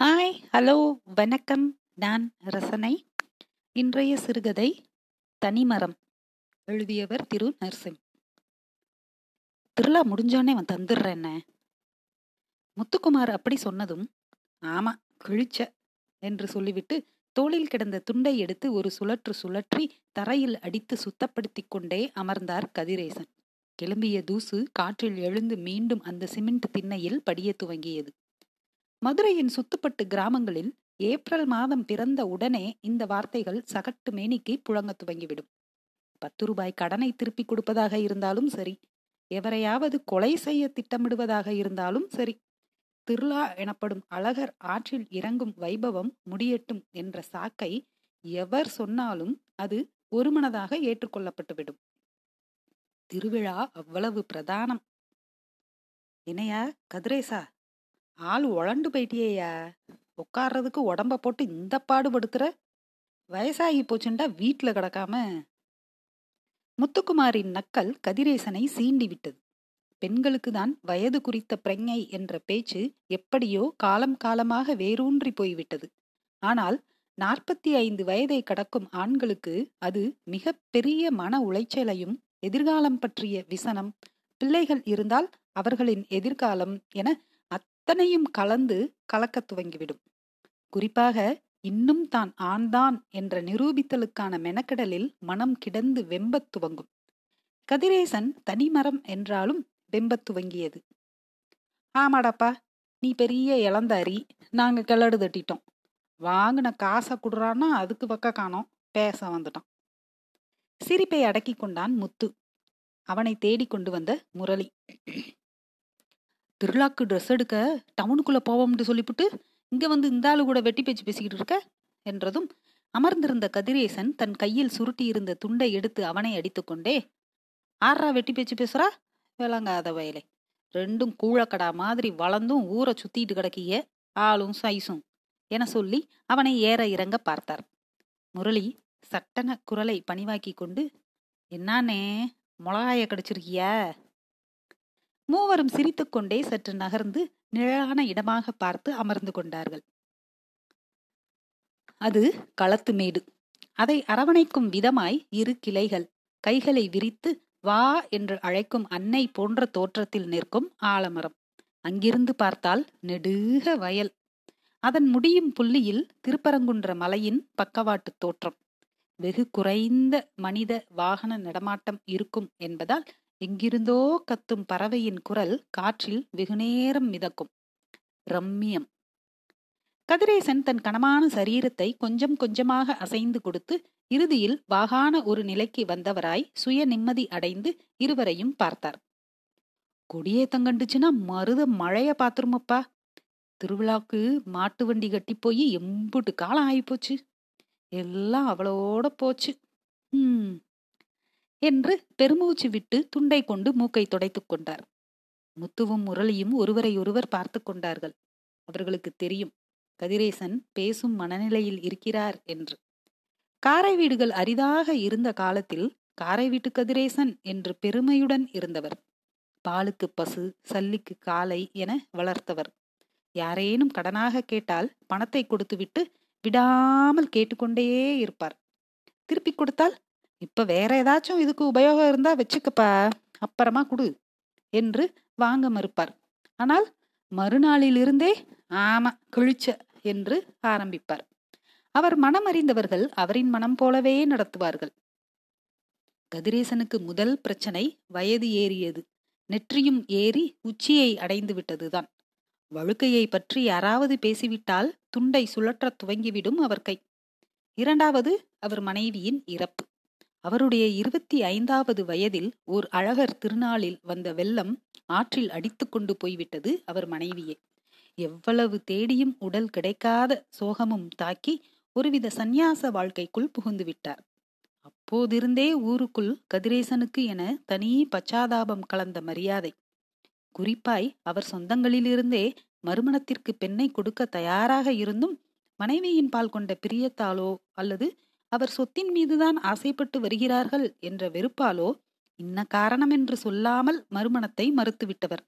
Hi hello வணக்கம். நான் ரசனை. இன்றைய சிறுகதை தனிமரம் எழுதியவர் திரு நர்சிங் திருவிழா முடிஞ்சோடனே அவன் தந்துடுறேன்ன முத்துக்குமார் அப்படி சொன்னதும் ஆமா கிழிச்ச என்று சொல்லிவிட்டு தோளில் கிடந்த துண்டை எடுத்து ஒரு சுழற்று சுழற்றி தரையில் அடித்து சுத்தப்படுத்தி கொண்டே அமர்ந்தார் கதிரேசன். கிளம்பிய தூசு காற்றில் எழுந்து மீண்டும் அந்த சிமெண்ட் திண்ணையில் படிய துவங்கியது. மதுரையின் சுத்துப்பட்டு கிராமங்களில் ஏப்ரல் மாதம் பிறந்த உடனே இந்த வார்த்தைகள் சகட்டு மேனிக்கு புழங்க துவங்கிவிடும். பத்து ரூபாய் கடனை திருப்பி கொடுப்பதாக இருந்தாலும் சரி எவரையாவது கொலை செய்ய திட்டமிடுவதாக இருந்தாலும் சரி திருளா எனப்படும் அழகர் ஆற்றில் இறங்கும் வைபவம் முடியட்டும் என்ற சாக்கை எவர் சொன்னாலும் அது ஒருமனதாக ஏற்றுக்கொள்ளப்பட்டுவிடும். திருவிழா அவ்வளவு பிரதானம். இணையா கதிரேசா? ஆள் உழண்டு போயிட்டியேயா உட்கார்றதுக்கு உடம்ப போட்டு இந்த பாடுபடுத்துற வயசாகி போச்சுண்டா வீட்டில் கிடக்காம. முத்துக்குமாரின் நக்கல் கதிரேசனை சீண்டி விட்டது. பெண்களுக்கு தான் வயது குறித்த பிரங்கை என்ற பேச்சு எப்படியோ காலம் காலமாக வேரூன்றி போய்விட்டது ஆனால் நாற்பத்தி ஐந்து வயதை கடக்கும் ஆண்களுக்கு அது மிக பெரிய மன உளைச்சலையும் எதிர்காலம் பற்றிய விசனம். பிள்ளைகள் இருந்தால் அவர்களின் எதிர்காலம் என அத்தனையும் கலந்து கலக்கத் துவங்கிவிடும். குறிப்பாக இன்னும் தான் ஆண்தான் என்ற நிரூபித்தலுக்கான மெனக்கடலில் மனம் கிடந்து வெம்பத் துவங்கும். கதிரேசன் தனிமரம் என்றாலும் வெம்பத் துவங்கியது. ஆமாடாப்பா நீ பெரிய இளந்தாரி நாங்க கிளடு தட்டிட்டோம். வாங்கின காசை குடுறான்னா அதுக்கு பக்க காணோம். பேச வந்துட்டான். சிரிப்பை அடக்கி கொண்டான் முத்து. அவனை தேடிக்கொண்டு வந்த முரளி. திருவிழாக்கு ட்ரெஸ் எடுக்க டவுனுக்குள்ளே போவோம்னு சொல்லிவிட்டு இங்கே வந்து இந்த ஆளு கூட வெட்டி பேச்சு பேசிக்கிட்டு இருக்க? என்றதும் அமர்ந்திருந்த கதிரேசன் தன் கையில் சுருட்டி இருந்த துண்டை எடுத்து அவனை அடித்துக்கொண்டே ஆறா வெட்டி பேச்சு பேசுறா? விளங்காத வயலை. ரெண்டும் கூழக்கடா மாதிரி வளர்ந்தும் ஊரை சுத்திட்டு கிடக்கிய ஆளும் சைஸும் என சொல்லி அவனை ஏற இறங்க பார்த்தார். முரளி சட்டன குரலை பணிவாக்கி கொண்டு என்னானே மிளகாய கடிச்சிருக்கியா? மூவரும் சிரித்துக்கொண்டே சற்று நகர்ந்து நிழலான இடமாக பார்த்து அமர்ந்து கொண்டார்கள். அது களத்து மேடு. அதை அரவணைக்கும் விதமாய் இரு கிளைகள் கைகளை விரித்து வா என்று அழைக்கும் அன்னை போன்ற தோற்றத்தில் நிற்கும் ஆலமரம். அங்கிருந்து பார்த்தால் நெடுக வயல். அதன் முடியும் புள்ளியில் திருப்பரங்குன்ற மலையின் பக்கவாட்டு தோற்றம். வெகு குறைந்த மனித வாகன நடமாட்டம் இருக்கும் என்பதால் எங்கிருந்தோ கத்தும் பறவையின் குரல் காற்றில் வெகுநேரம் மிதக்கும். ரம்மியம். கதிரேசன் தன் கனமான சரீரத்தை கொஞ்சம் கொஞ்சமாக அசைந்து கொடுத்து இறுதியில் வாகான ஒரு நிலைக்கு வந்தவராய் சுய நிம்மதி அடைந்து இருவரையும் பார்த்தார். கொடியே தங்கண்டுச்சுன்னா மருத மழைய பாத்துருமப்பா. திருவிழாக்கு மாட்டு வண்டி கட்டி போய் எம்புட்டு காலம் ஆயிப்போச்சு. எல்லாம் அவளோட போச்சு. ம். என்று பெருமூச்சு விட்டு துண்டை கொண்டு மூக்கை துடைத்துக் கொண்டார். முத்துவும் முரளியும் ஒருவரை ஒருவர் பார்த்து கொண்டார்கள். அவர்களுக்கு தெரியும் கதிரேசன் பேசும் மனநிலையில் இருக்கிறார் என்று. காரை வீடுகள் அரிதாக இருந்த காலத்தில் காரை வீட்டு கதிரேசன் என்று பெருமையுடன் இருந்தவர். பாலுக்கு பசு சல்லிக்கு காலை என வளர்த்தவர். யாரேனும் கடனாக கேட்டால் பணத்தை கொடுத்துவிட்டு விடாமல் கேட்டுக்கொண்டே இருப்பார். திருப்பி கொடுத்தால் இப்போ வேற ஏதாச்சும் இதுக்கு உபயோகம் இருந்தா வச்சுக்கப்பா அப்புறமா குடு என்று வாங்க மறுப்பார். ஆனால் மறுநாளிலிருந்தே ஆமா கிழிச்ச என்று ஆரம்பிப்பார். அவர் மனம் அறிந்தவர்கள் அவரின் மனம் போலவே நடத்துவார்கள். கதிரேசனுக்கு முதல் பிரச்சனை வயது ஏறியது. நெற்றியும் ஏறி உச்சியை அடைந்து விட்டதுதான். வழுக்கையை பற்றி யாராவது பேசிவிட்டால் துண்டை சுழற்றத் துவங்கிவிடும் அவர் கை. இரண்டாவது அவர் மனைவியின் இறப்பு. அவருடைய இருபத்தி ஐந்தாவது வயதில் ஓர் அழகர் திருநாளில் வந்த வெள்ளம் ஆற்றில் அடித்து கொண்டு போய்விட்டது அவர் மனைவியே. எவ்வளவு தேடியும் உடல் கிடைக்காத சோகமும் தாக்கி ஒருவித சந்நியாச வாழ்க்கைக்குள் புகுந்து விட்டார். அப்போதிருந்தே ஊருக்குள் கதிரேசனுக்கு என தனி பச்சாதாபம் கலந்த மரியாதை. குறிப்பாய் அவர் சொந்தங்களிலிருந்தே மறுமணத்திற்கு பெண்ணை கொடுக்க தயாராக இருந்தும் மனைவியின் பால் கொண்ட பிரியத்தாலோ அல்லது அவர் சொத்தின் மீதுதான் ஆசைப்பட்டு வருகிறார்கள் என்ற வெறுப்பாலோ இன்ன காரணம் என்று சொல்லாமல் மறுமணத்தை மறுத்துவிட்டவர்.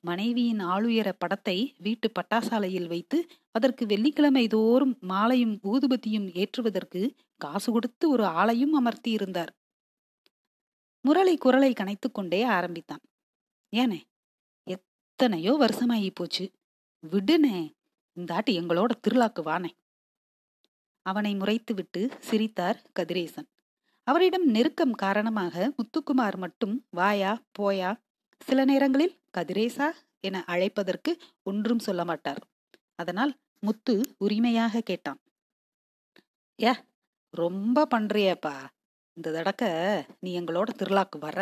மனைவியின் ஆளுயர படத்தை வீட்டு பட்டாசாலையில் வைத்து அதற்கு வெள்ளிக்கிழமை தோறும் மாலையும் ஊதுபத்தியும் ஏற்றுவதற்கு காசு கொடுத்து ஒரு ஆளையும் அமர்த்தி இருந்தார் முரளி குரலை கனைத்து கொண்டே ஆரம்பித்தான். ஏனே எத்தனையோ வருஷமாயி போச்சு. விடுனே இந்தாட்டி எங்களோட திருவிழாக்கு வானே. அவனை முறைத்துவிட்டு சிரித்தார் கதிரேசன். அவரிடம் நெருக்கம் காரணமாக முத்துக்குமார் மட்டும் வாயா போயா? சில நேரங்களில் கதிரேசா? என அழைப்பதற்கு ஒன்றும் சொல்ல மாட்டார். அதனால் முத்து உரிமையாக கேட்டான். ஏ ரொம்ப பண்றியப்பா. இந்த தடக்க நீ எங்களோட திருவிழாக்கு வர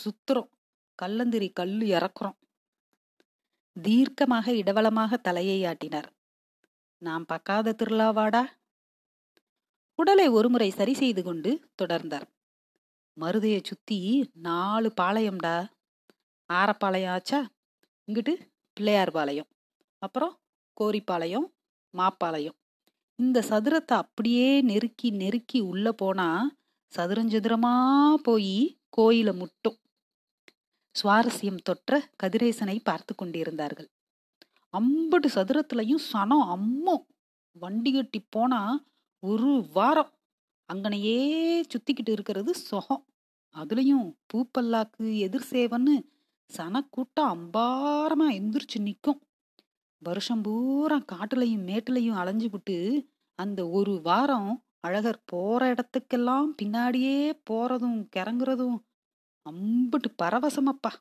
சுத்துறோம். கல்லந்திரி கல்லு இறக்குறோம். தீர்க்கமாக இடவளமாக தலையை ஆட்டினார். நாம் பக்காத திருவிழாவாடா உடலை ஒருமுறை சரி செய்து கொண்டு தொடர்ந்தார். மருதைய சுத்தி நாலு பாளையம்டா. ஆரப்பாளையம் ஆச்சா இங்கிட்டு பிள்ளையார் பாளையம். அப்புறம் கோரிப்பாளையம் மாப்பாளையம். இந்த சதுரத்தை அப்படியே நெருக்கி நெருக்கி உள்ள போனா சதுரஞ்சதுரமா போய் கோயிலை முட்டும். சுவாரஸ்யம் தொற்ற கதிரேசனை பார்த்து கொண்டிருந்தார்கள். அம்பட்டு சதுரத்துலயும் சனம் அம்மோ! வண்டி கட்டி போனா ஒரு வாரம் அங்கனையே சுத்திக்கிட்டு இருக்கிறது சுகம். அதுலயும் பூப்பல்லாக்கு எதிர் சேவன்னு சனக்கூட்டம் அம்பாரமா எந்திரிச்சு நிற்கும் வருஷம் பூரா காட்டுலையும் மேட்டுலையும் அலைஞ்சு விட்டு அந்த ஒரு வாரம் அழகர் போற இடத்துக்கெல்லாம் பின்னாடியே போறதும் கிறங்குறதும் அம்புட்டு பரவசமப்பா.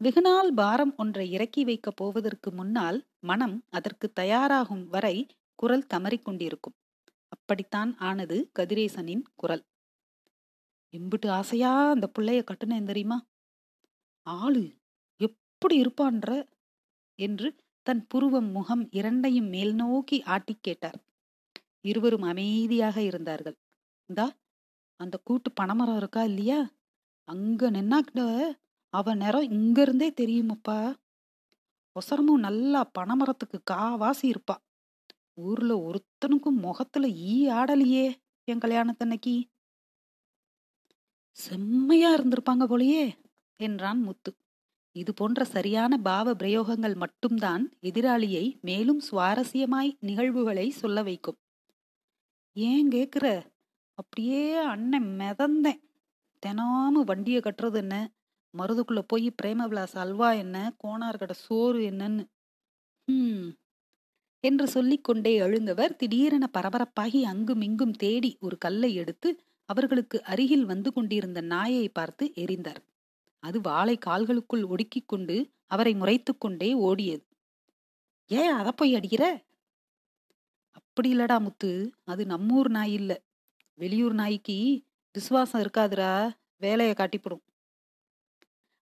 வெகுநாள் பாரம் ஒன்றை இறக்கி வைக்கப் போவதற்கு முன்னால் மனம் அதற்கு தயாராகும் வரை குரல் தமறிக் கொண்டிருக்கும். அப்படித்தான் ஆனது கதிரேசனின் குரல். எம்பிட்டு ஆசையா அந்த பிள்ளைய கட்டுனேன் தெரியுமா? ஆளு எப்படி இருப்பான்ற? என்று தன் புருவம் முகம் இரண்டையும் மேல் நோக்கி ஆட்டிக் கேட்டார். இருவரும் அமைதியாக இருந்தார்கள். இந்தா அந்த கூட்டு பனைமரம் இருக்கா இல்லையா? அங்க நின்னாக்கிட்ட அவ நேரம் இங்க இருந்தே தெரியுமப்பா. ஒசரமும் நல்லா பனைமரத்துக்கு காவாசி இருப்பா. ஊர்ல ஒருத்தனுக்கும் முகத்துல ஈ ஆடலையே என் கல்யாணத்தன்னைக்கு செம்மையா இருந்திருப்பாங்க போலயே என்றான் முத்து. இது போன்ற சரியான பாவ பிரயோகங்கள் மட்டும்தான் எதிராளியை மேலும் சுவாரஸ்யமாய் நிகழ்வுகளை சொல்ல வைக்கும். ஏன் கேக்குற? அப்படியே அண்ணன் மிதந்தேன். தினாம வண்டியை கட்டுறது என்ன? மருதுக்குள்ள போய் பிரேமவிலாஸ் அல்வா என்ன? கோணார்கட சோறு என்னன்னு. ம் என்று சொல்லிக்கொண்டே எழுந்தவர் திடீரென பரபரப்பாகி அங்கும் இங்கும் தேடி ஒரு கல்லை எடுத்து அவர்களுக்கு அருகில் வந்து கொண்டிருந்த நாயை பார்த்து எரிந்தார். அது வாளை கால்களுக்குள் ஒடுக்கிக் கொண்டு அவரை முறைத்து கொண்டே ஓடியது. ஏன் அத போய் அடிக்கிற? அப்படி இல்லடா முத்து அது நம்மூர் நாய் இல்ல. வெளியூர் நாய்க்கு விசுவாசம் இருக்காதுரா வேலையை காட்டிப்படும்.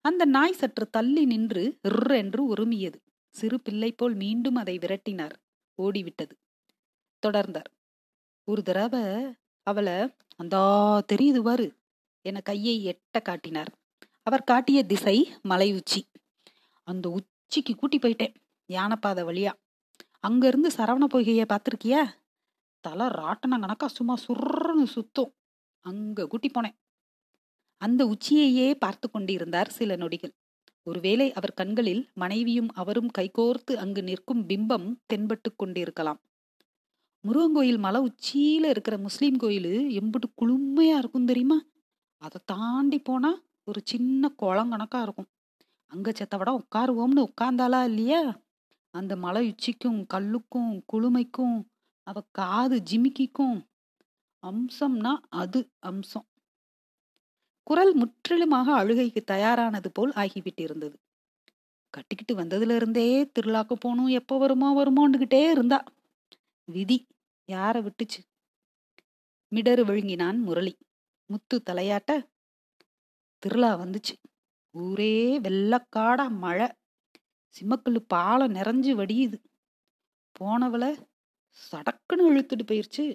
அந்த நாய் சற்று தள்ளி நின்று என்று உருமியது. சிறு பிள்ளை போல் மீண்டும் அதை விரட்டினார். ஓடிவிட்டது. தொடர்ந்தார். ஒரு தடவை அவளை அந்தா தெரியுது வாரு என கையை எட்ட காட்டினார். அவர் காட்டிய திசை மலை உச்சி. அந்த உச்சிக்கு கூட்டி போயிட்டேன் யானைப்பாதை வழியா. அங்கிருந்து சரவண பொய்கையை பார்த்துருக்கியா? தலை ராட்டன கணக்கா சும்மா சுர்றன்னு சுத்தும். அங்க கூட்டி போனேன். அந்த உச்சியையே பார்த்து கொண்டிருந்தார் சில நொடிகள். ஒருவேளை அவர் கண்களில் மனைவியும் அவரும் கைகோர்த்து அங்கு நிற்கும் பிம்பம் தென்பட்டு கொண்டிருக்கலாம். முருகன் கோயில் மலை உச்சியில இருக்கிற முஸ்லீம் கோயில் எம்பிட்டு குளுமையா இருக்கும் தெரியுமா? அதை தாண்டி போனா ஒரு சின்ன குளம் கணக்கா இருக்கும். அங்க செத்தவட உட்காருவோம்னு உட்கார்ந்தாளா இல்லையா? அந்த மலை உச்சிக்கும் கல்லுக்கும் குளுமைக்கும் அவ காது ஜிமிக்கிக்கும் அம்சம்னா அது அம்சம். குரல் முற்றிலுமாக அழுகைக்கு தயாரானது போல் ஆகிவிட்டிருந்தது. கட்டிக்கிட்டு வந்ததுல இருந்தே திருவிழாக்கு போகணும் எப்போ வருமோ வருமோன்னுகிட்டே இருந்தா. விதி யார விட்டுச்சு? மிடறு விழுங்கினான் முரளி. முத்து தலையாட்ட திருவிழா வந்துச்சு. ஊரே வெள்ளக்காடா மழை. சிம்மக்கல்லு பாலம் நிறைஞ்சு வடியுது. போனவளை சடக்குன்னு இழுத்துட்டு போயிருச்சு.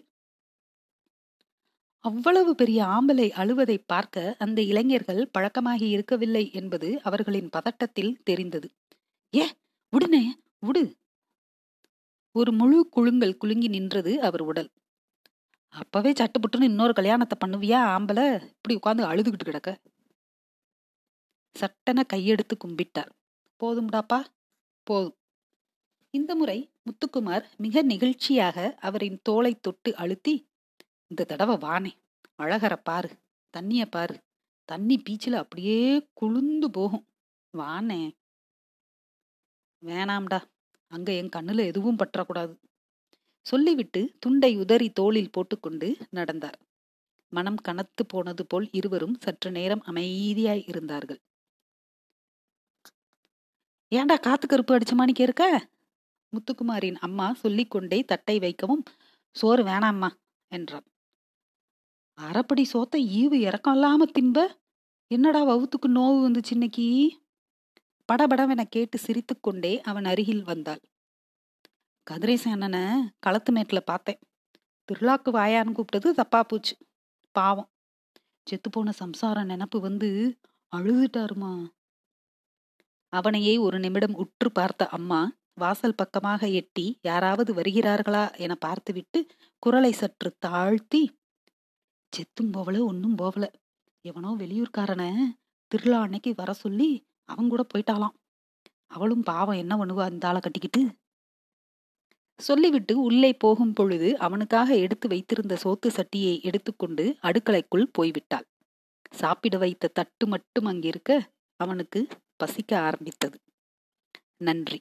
அவ்வளவு பெரிய ஆம்பலை அழுவதை பார்க்க அந்த இளைஞர்கள் பழக்கமாகி இருக்கவில்லை என்பது அவர்களின் பதட்டத்தில் தெரிந்தது. ஏ விடுனே உடு! ஒரு முழு குழுங்கல் குலுங்கி நின்றது அவர் உடல். அப்பவே சட்டுப்புட்டுன்னு இன்னொரு கல்யாணத்தை பண்ணுவியா ஆம்பளை? இப்படி உட்காந்து அழுதுகிட்டு கிடக்க. சட்டன கையெடுத்து கும்பிட்டார். போதும்டாப்பா? போதும். இந்த முறை முத்துக்குமார் மிக நெகிழ்ச்சியாக அவரின் தோலை தொட்டு அழுத்தி இந்த தடவை வானே அழகரை பாரு தண்ணிய பாரு. தண்ணி பீச்சில் அப்படியே குளிர்ந்து போகும். வானே. வேணாம்டா அங்க என் கண்ணுல எதுவும் பற்றக்கூடாது. சொல்லிவிட்டு துண்டை உதறி தோளில் போட்டுக்கொண்டு நடந்தார். மனம் கனத்து போனது போல் இருவரும் சற்று நேரம் அமைதியாய் இருந்தார்கள். ஏண்டா காத்து கருப்பு அடிச்ச மாணிக்க இருக்க? முத்துக்குமாரின் அம்மா சொல்லிக்கொண்டே தட்டை வைக்கவும் சோறு வேணாம்மா என்றான். அரைப்படி சோத்த ஈவு இறக்கம் இல்லாம திம்ப என்னடா வவுத்துக்கு நோவு வந்துச்சு இன்னைக்கு? படபடவென கேட்டு சிரித்துக்கொண்டே அவன் அருகில் வந்தாள். கதிரேசன் அண்ணனை களத்து மேட்டில் பார்த்தேன். திருவிழாக்கு வாயான்னு கூப்பிட்டது தப்பா போச்சு. பாவம். செத்துப்போன சம்சார நினப்பு வந்து அழுதுட்டாருமா? அவனையே ஒரு நிமிடம் உற்று பார்த்த அம்மா வாசல் பக்கமாக எட்டி யாராவது வருகிறார்களா? என பார்த்துவிட்டு குரலை சற்று தாழ்த்தி செத்தும் போவல ஒன்றும் போவல. எவனோ வெளியூர்காரனை திருவிழா அன்னைக்கு வர சொல்லி அவன் கூட போயிட்டாலாம். அவளும் பாவம் என்ன பண்ணுவா அந்த ஆளை கட்டிக்கிட்டு? சொல்லிவிட்டு உள்ளே போகும் பொழுது அவனுக்காக எடுத்து வைத்திருந்த சோத்து சட்டியை எடுத்துக்கொண்டு அடுக்கலைக்குள் போய்விட்டாள். சாப்பிட வைத்த தட்டு மட்டும் அங்கிருக்க அவனுக்கு பசிக்க ஆரம்பித்தது. நன்றி.